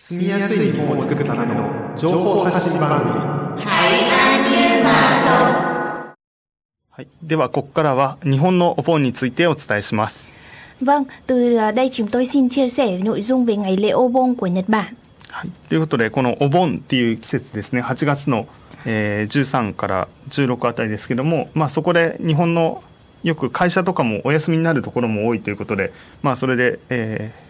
住みやすい日本を作るための情報発信番組はい。では、ここからは日本のお盆についてお伝えします。Vâng, từ đây chúng tôi xin chia sẻ nội dung về ngày lễ Obon của Nhật Bản. はい。ということで、このお盆っていう季節ですね、8月の、えー13から16あたりですけども、まあそこで日本のよく会社とかもお休みになるところも多いということで、まあそれで、えー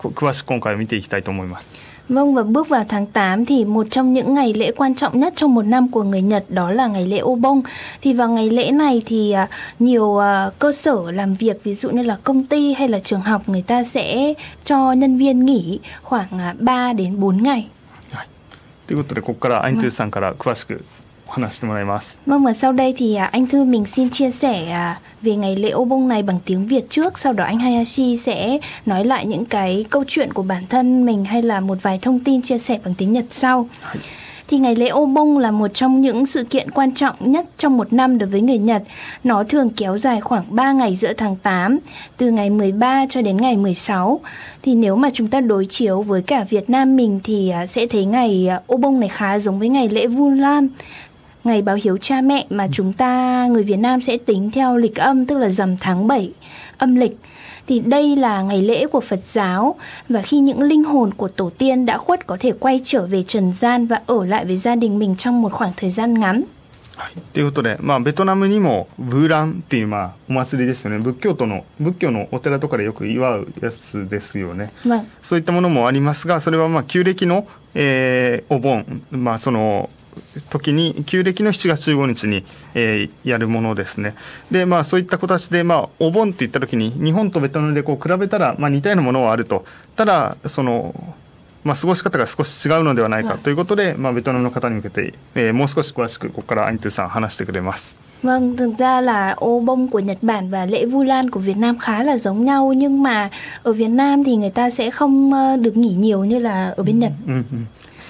こ詳しく今回は見ていきたいと思います。Vâng và bước vào tháng 8 thì một trong những ngày lễ quan trọng nhất trong một năm của người Nhật đó là ngày lễ Obon. Thì vào ngày lễ này thì à, nhiều à, cơ sở làm việc ví dụ như là công ty hay là trường học người ta sẽ cho nhân viên nghỉ khoảng à, 3 đến 4 ngày. はい。ということで、ここからアイントゥーさんから詳しくお 話してもらいます。 Vâng và sau đây thì à, anh Thư mình xin chia sẻ à, về ngày lễ Obon này bằng tiếng Việt trước, sau đó anh Hayashi sẽ nói lại những cái câu chuyện của bản thân mình hay là một vài thông tin chia sẻ bằng tiếng Nhật sau. Thì ngày lễ Obon là một trong những sự kiện quan trọng nhất trong một năm đối với người Nhật. Nó thường kéo dài khoảng 3 ngày giữa tháng 8, từ ngày 13 cho đến ngày 16. Thì nếu mà chúng ta đối chiếu với cả Việt Nam mình thì à, sẽ thấy ngày à, Obon này khá giống với ngày lễ Vu Lan ngày báo hiếu cha mẹ mà chúng ta người Việt Nam sẽ tính theo lịch âm tức là rằm tháng 7 âm lịch thì đây là ngày lễ của Phật giáo và khi những linh hồn của tổ tiên đã khuất có thể quay trở về trần gian và ở lại với gia đình mình trong một khoảng thời gian ngắn. はい。ということで、まあ、ベトナムにもブーランっていう、まあ、お祭りですよね。仏教徒の、仏教のお寺とかでよく祝うやつですよね。 Vâng. そういったものもありますが、それはまあ旧暦の、えーお盆、まあその 時に旧暦の7月15日に、えーやるものですね。で、まあそういった形で、まあお盆って言った時に日本とベトナムでこう比べたら、まあ似たようなものはあると。ただ、その、まあ過ごし方が少し違うのではないかということで、まあベトナムの方に向けて、えーもう少し詳しくここからアニトゥさん話してくれます。Vâng, thực ra là ô bông của Nhật Bản và lễ Vu Lan của Việt Nam khá là giống nhau nhưng mà ở Việt Nam thì người ta sẽ không được nghỉ nhiều như là ở bên Nhật.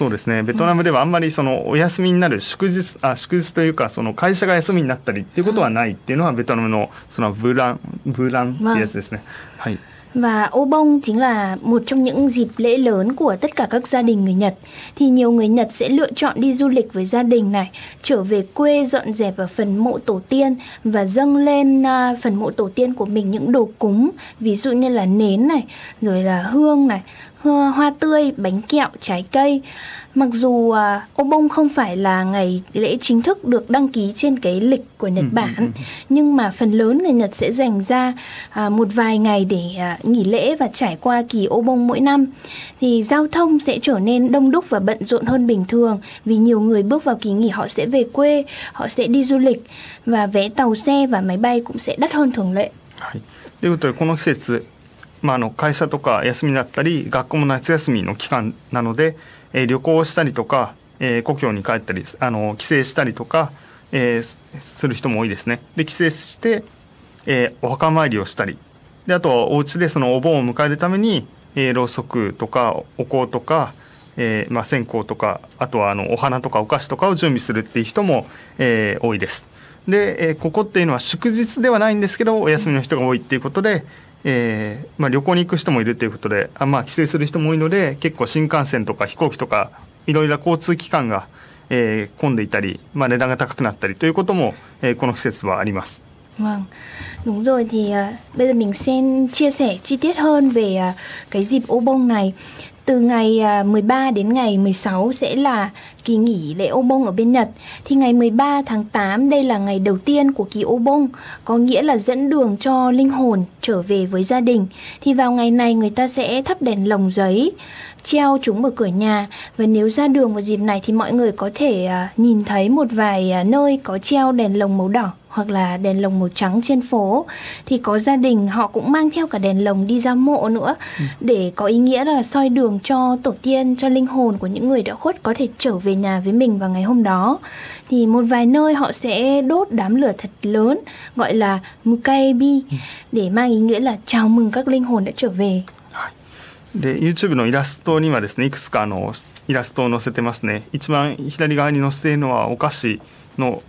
うんうんそうですねベトナムではあんまりそのお休みになる祝日あ祝日というかその会社が休みになったりっていうことはないっていうのはベトナムのそのブーランブーランっていうやつですね。はい。 Và ô bông chính là một trong những dịp lễ lớn của tất cả các gia đình người Nhật. Thì nhiều người Nhật sẽ lựa chọn đi du lịch với gia đình này, trở về quê dọn dẹp ở phần mộ tổ tiên và dâng lên à, phần mộ tổ tiên của mình những đồ cúng, ví dụ như là nến này, rồi là hương này, hoa, hoa tươi, bánh kẹo, trái cây. Mặc dù à, ô bông không phải là ngày lễ chính thức được đăng ký trên cái lịch của Nhật Bản, nhưng mà phần lớn người Nhật sẽ dành ra à, một vài ngày để à, nghỉ lễ và trải qua kỳ ô bông mỗi năm. Thì giao thông sẽ trở nên đông đúc và bận rộn hơn bình thường vì nhiều người bước vào kỳ nghỉ họ sẽ về quê, họ sẽ đi du lịch và vé tàu xe và máy bay cũng sẽ đắt hơn thường lệ. はい、ということでこの季節、 まあ、の会社とか休みだったり学校も夏休みの期間なので、えー旅行をしたりとか、えー故郷に帰ったりあの帰省したりとか、えーする人も多いですね。で帰省して、えーお墓参りをしたりであとはお家でそのお盆を迎えるために、えーろうそくとかお香とか、えーまあ、線香とかあとはあのお花とかお菓子とかを準備するっていう人も、えー多いです。で、えーここっていうのは祝日ではないんですけどお休みの人が多いっていうことで、えーまあ、旅行に行く人もいるということであ、まあ、帰省する人も多いので結構新幹線とか飛行機とかいろいろ交通機関が、えー混んでいたり、まあ、値段が高くなったりということも、えーこの季節はあります。Vâng, đúng rồi thì uh, bây giờ mình xin chia sẻ chi tiết hơn về uh, cái dịp ô bông này. Từ ngày à, 13 đến ngày 16 sẽ là kỳ nghỉ lễ ô bông ở bên Nhật. Thì ngày 13 tháng 8 đây là ngày đầu tiên của kỳ ô bông, có nghĩa là dẫn đường cho linh hồn trở về với gia đình. Thì vào ngày này người ta sẽ thắp đèn lồng giấy, treo chúng ở cửa nhà và nếu ra đường vào dịp này thì mọi người có thể à, nhìn thấy một vài à, nơi có treo đèn lồng màu đỏ hoặc là đèn lồng màu trắng trên phố thì có gia đình họ cũng mang theo cả đèn lồng đi ra mộ nữa để có ý nghĩa là soi đường cho tổ tiên cho linh hồn của những người đã khuất có thể trở về nhà với mình vào ngày hôm đó thì một vài nơi họ sẽ đốt đám lửa thật lớn gọi là mukaebi để mang ý nghĩa là chào mừng các linh hồn đã trở về で YouTube のイラストにはですねいくつかあのイラストを載せてますね一番左側に載せているのはお菓子 の、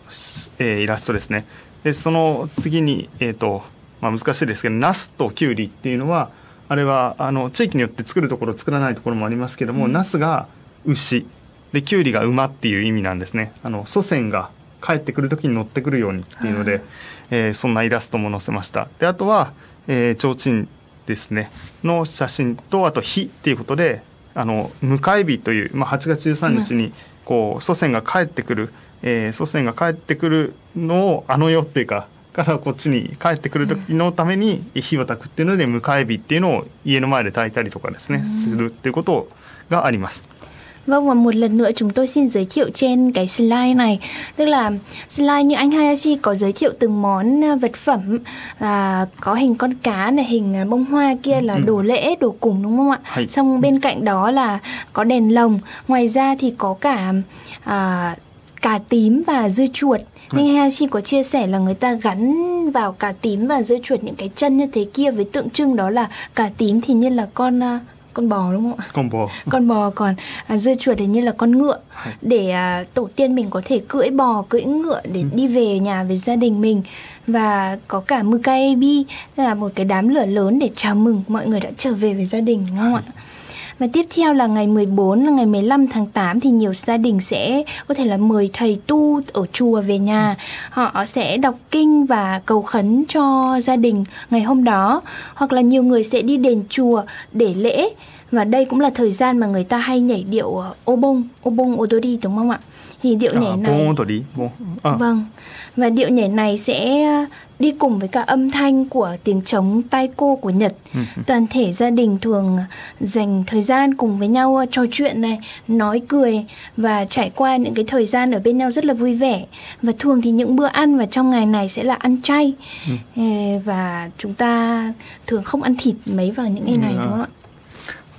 えーイラストですね。でその次に、えーとまあ、難しいですけどナスとキュウリっていうのはあれはあの地域によって作るところ作らないところもありますけども、うん、ナスが牛でキュウリが馬っていう意味なんですね。あの祖先が帰ってくる時に乗ってくるようにっていうので、えー、そんなイラストも載せました。であとは、えー、提灯ですね。の写真とあと火っていうことであの迎え日という、まあ、8月13日にこう祖先が帰ってくる、えー、祖先が帰ってくるのをあの世っていうかからこっちに帰ってくる時のために火を焚くっていうので迎え火っていうのを家の前で焚いたりとかですね、するっていうことがあります。Vâng và một lần nữa chúng tôi xin giới thiệu trên cái slide này Tức là slide như anh Hayashi có giới thiệu từng món à, vật phẩm à, Có hình con cá này, hình à, bông hoa kia là ừ. đồ lễ, đồ cúng đúng không ạ? Hay. Xong bên cạnh đó là có đèn lồng Ngoài ra thì có cả à, cà tím và dưa chuột nhưng vâng. Hayashi có chia sẻ là người ta gắn vào cà tím và dưa chuột những cái chân như thế kia với tượng trưng đó là cà tím thì như là con con bò đúng không ạ? Con bò. Con bò còn à, dưa chuột thì như là con ngựa để à, tổ tiên mình có thể cưỡi bò, cưỡi ngựa để ừ. đi về nhà với gia đình mình và có cả mukaebi là một cái đám lửa lớn để chào mừng mọi người đã trở về với gia đình đúng không ạ? Và tiếp theo là ngày 14 là ngày 15 tháng 8 thì nhiều gia đình sẽ có thể là mời thầy tu ở chùa về nhà. Họ sẽ đọc kinh và cầu khấn cho gia đình ngày hôm đó. Hoặc là nhiều người sẽ đi đền chùa để lễ. Và đây cũng là thời gian mà người ta hay nhảy điệu ờ, ô bông, ô bông odori đúng không ạ? Thì điệu nhảy này... À. Vâng. Và điệu nhảy này sẽ đi cùng với cả âm thanh của tiếng trống taiko của Nhật. Ừ. Toàn thể gia đình thường dành thời gian cùng với nhau trò chuyện này, nói cười và trải qua những cái thời gian ở bên nhau rất là vui vẻ. Và thường thì những bữa ăn vào trong ngày này sẽ là ăn chay. Ừ. Và chúng ta thường không ăn thịt mấy vào những ngày này ừ. đúng không ạ?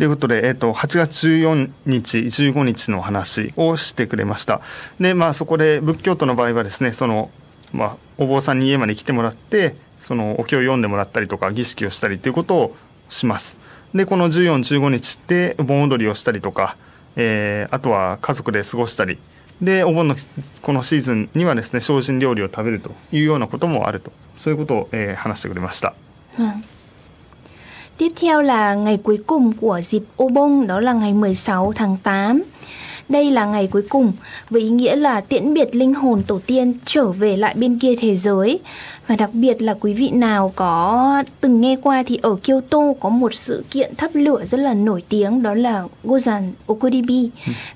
ということで、えっと、8月14日、15日の話をしてくれました。で、まあ、そこで仏教徒の場合はですね、そのまあ、お坊さんに家まで来てもらってそのお経を読んでもらったりとか儀式をしたりということをします。でこの1415日って盆踊りをしたりとか、えー、あとは家族で過ごしたりでお盆のこのシーズンにはですね精進料理を食べるというようなこともあるとそういうことを、えー、話してくれました。うん Tiếp theo là ngày cuối cùng của dịp ô bông đó là ngày 16 tháng 8. Đây là ngày cuối cùng, với ý nghĩa là tiễn biệt linh hồn tổ tiên trở về lại bên kia thế giới. Và đặc biệt là quý vị nào có từng nghe qua thì ở Kyoto có một sự kiện thắp lửa rất là nổi tiếng, đó là Gozan Okuribi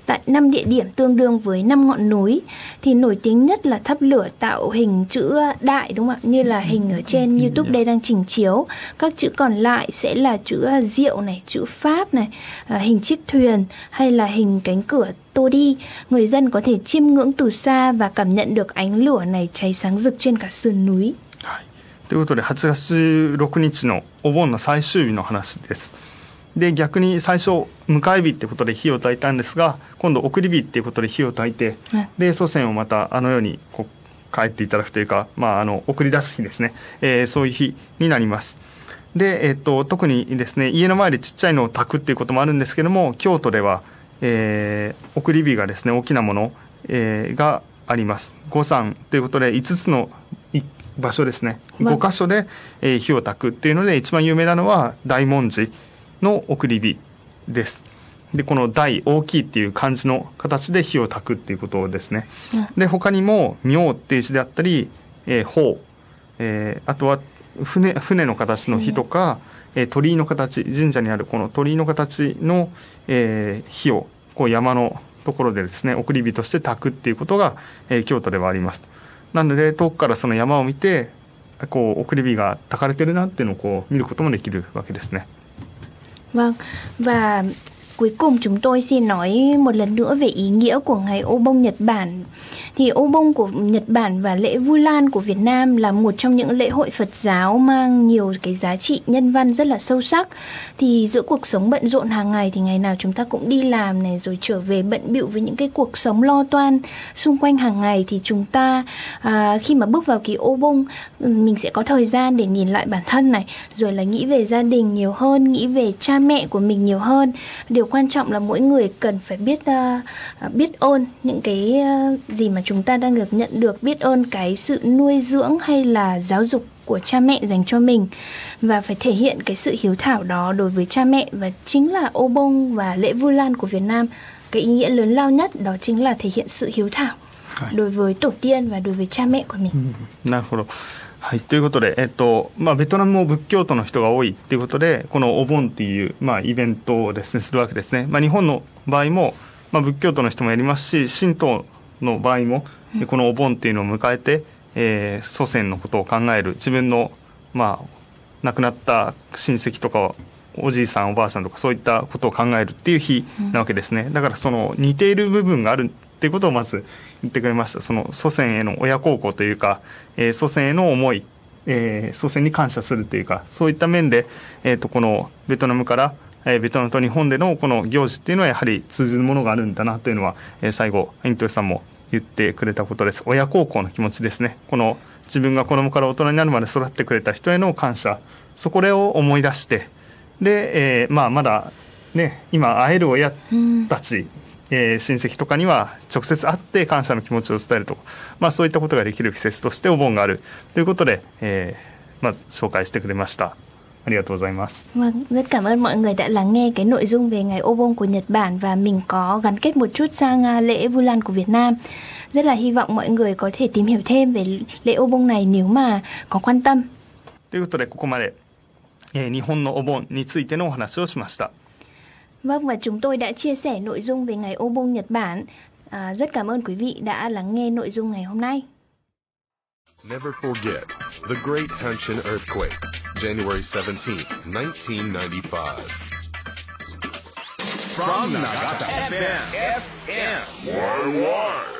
tại năm địa điểm tương đương với năm ngọn núi, thì nổi tiếng nhất là thắp lửa tạo hình chữ đại, đúng không ạ? Như là hình ở trên YouTube đây đang trình chiếu. Các chữ còn lại sẽ là chữ rượu này, chữ pháp này à, hình chiếc thuyền hay là hình cánh cửa tô đi người dân có thể chiêm ngưỡng từ xa và cảm nhận được ánh lửa này cháy sáng rực trên cả sườn núi ということで8月16日のお盆の最終日の話です。で逆に最初迎え火ってことで火を焚いたんですが今度送り火っていうことで火を焚いて、で祖先をまたあのようにこう帰っていただくというか、まあ、あの送り出す日ですね、えー、そういう日になります。で、えっと、特にですね家の前でちっちゃいのを炊くっていうこともあるんですけども京都では、えー、送り火がですね大きなもの、えー、があります。五山ということで5つの場所ですね5箇所で、えー、火を焚くっていうので一番有名なのは大文字の送り火です。でこの大大きいっていう漢字の形で火を焚くっていうことですね。で他にも明っていう字であったり、えー、法、えー、あとは船船の形の火とか、えー、鳥居の形神社にあるこの鳥居の形の、えー、火をこう山のところでですね送り火として炊くっていうことが、えー、京都ではあります。なので遠くからその山を見てこう送り火が炊かれてるなっていうのをこう見ることもできるわけですね。Vâng, và cuối cùng chúng tôi xin nói một lần nữa về ý nghĩa của ngày ô bông Nhật Bản. Thì ô bông của Nhật Bản và lễ Vu Lan của Việt Nam là một trong những lễ hội Phật giáo mang nhiều cái giá trị nhân văn rất là sâu sắc. Thì giữa cuộc sống bận rộn hàng ngày thì ngày nào chúng ta cũng đi làm này rồi trở về bận bịu với những cái cuộc sống lo toan xung quanh hàng ngày thì chúng ta à, khi mà bước vào kỳ ô bông mình sẽ có thời gian để nhìn lại bản thân này rồi là nghĩ về gia đình nhiều hơn, nghĩ về cha mẹ của mình nhiều hơn. Điều quan trọng là mỗi người cần phải biết uh, biết ơn những cái uh, gì mà chúng ta đang được nhận được biết ơn cái sự nuôi dưỡng hay là giáo dục của cha mẹ dành cho mình và phải thể hiện cái sự hiếu thảo đó đối với cha mẹ và chính là ô bông và lễ Vu Lan của Việt Nam cái ý nghĩa lớn lao nhất đó chính là thể hiện sự hiếu thảo đối với tổ tiên và đối với cha mẹ của mình. なるほど。 はい、ということで、えっとまあ、ベトナムも仏教徒の人が多いということでこのお盆っていう、まあ、イベントをですねするわけですね、まあ、日本の場合も、まあ、仏教徒の人もやりますし神道の場合も、このお盆っていうのを迎えて、えー祖先のことを考える。自分の、まあ、亡くなった親戚とかおじいさんおばあさんとかそういったことを考えるっていう日なわけですね、だからその似ている部分があるっていうことをまず言ってくれました。その祖先への親孝行というか、えー祖先への思い、えー祖先に感謝するというかそういった面で、えー、とこのベトナムから、えーベトナムと日本でのこの行事っていうのはやはり通じるものがあるんだなというのは、えー最後イントヨさんも言ってくれたことです。親孝行の気持ちですね。この自分が子供から大人になるまで育ってくれた人への感謝。そこを思い出して。で、えーまあ、まだね今会える親たち、えー親戚とかには直接会って感謝の気持ちを伝えると、まあ、そういったことができる季節としてお盆があるということで、えーまず紹介してくれましたありがとうございます Vâng, rất cảm ơn mọi người đã lắng nghe cái nội dung về ngày ô bông của Nhật Bản và mình có gắn kết một chút sang lễ Vu Lan của Việt Nam. Rất là hy vọng mọi người có thể tìm hiểu thêm về lễ ô bông này nếu mà có quan tâm. ということでここまで、えー日本のお盆についてのお話をしました Vâng và chúng tôi đã chia sẻ nội dung về ngày ô bông Nhật Bản. À, rất cảm ơn quý vị đã lắng nghe nội dung ngày hôm nay. Never forget the Great Hanshin Earthquake, January 17th, 1995. From Nagata FM. FM. Why?